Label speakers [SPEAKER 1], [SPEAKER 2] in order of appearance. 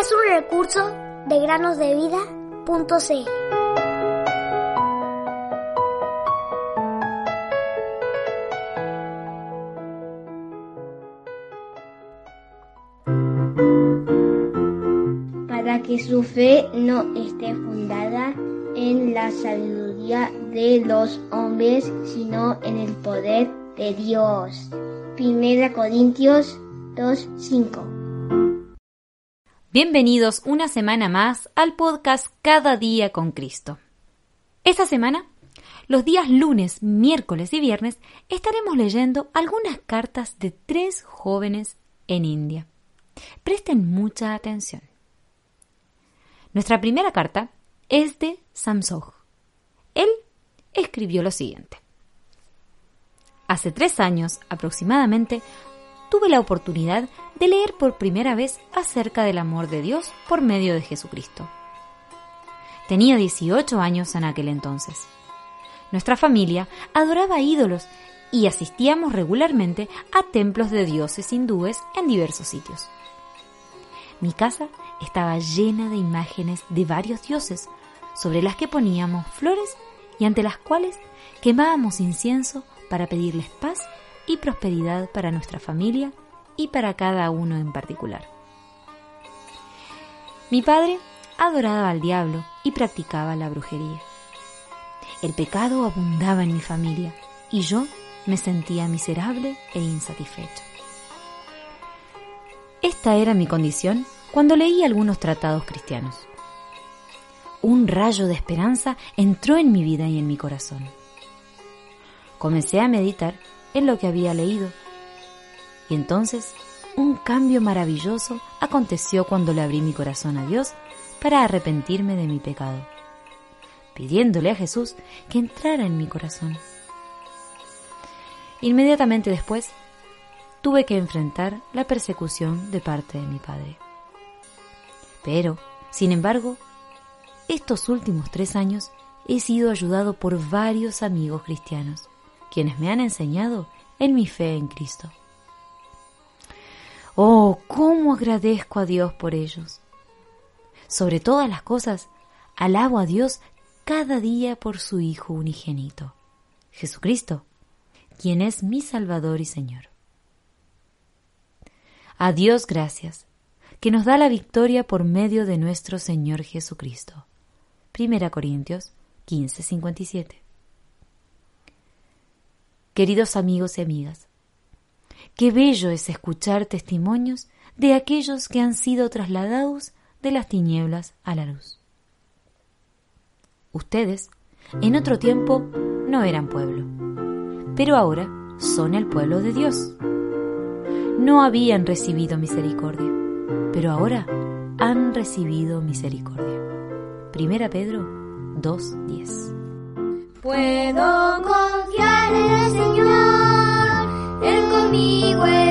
[SPEAKER 1] Es un recurso de granosdevida.cl.
[SPEAKER 2] Para que su fe no esté fundada en la sabiduría de los hombres, sino en el poder de Dios. Primera Corintios 2:5.
[SPEAKER 3] Bienvenidos una semana más al podcast Cada día con Cristo. Esta semana, los días lunes, miércoles y viernes, estaremos leyendo algunas cartas de tres jóvenes en India. Presten mucha atención. Nuestra primera carta es de Samsung. Él escribió lo siguiente. Hace tres años aproximadamente tuve la oportunidad de leer por primera vez acerca del amor de Dios por medio de Jesucristo. Tenía 18 años en aquel entonces. Nuestra familia adoraba ídolos y asistíamos regularmente a templos de dioses hindúes en diversos sitios. Mi casa estaba llena de imágenes de varios dioses, sobre las que poníamos flores y ante las cuales quemábamos incienso para pedirles paz y prosperidad para nuestra familia y para cada uno en particular. Mi padre adoraba al diablo y practicaba la brujería. El pecado abundaba en mi familia y yo me sentía miserable e insatisfecho. Esta era mi condición cuando leí algunos tratados cristianos. Un rayo de esperanza entró en mi vida y en mi corazón. Comencé a meditar en lo que había leído y entonces un cambio maravilloso aconteció cuando le abrí mi corazón a Dios para arrepentirme de mi pecado, pidiéndole a Jesús que entrara en mi corazón. Inmediatamente después, tuve que enfrentar la persecución de parte de mi padre. Pero, sin embargo, estos últimos tres años he sido ayudado por varios amigos cristianos, quienes me han enseñado en mi fe en Cristo. Oh, cómo agradezco a Dios por ellos. Sobre todas las cosas, alabo a Dios cada día por su Hijo unigénito, Jesucristo, quien es mi Salvador y Señor. A Dios gracias que nos da la victoria por medio de nuestro Señor Jesucristo. Primera Corintios 15:57. Queridos amigos y amigas, qué bello es escuchar testimonios de aquellos que han sido trasladados de las tinieblas a la luz. Ustedes, en otro tiempo, no eran pueblo, pero ahora son el pueblo de Dios. No habían recibido misericordia pero ahora han recibido misericordia. Primera Pedro 2.10.
[SPEAKER 4] Puedo me where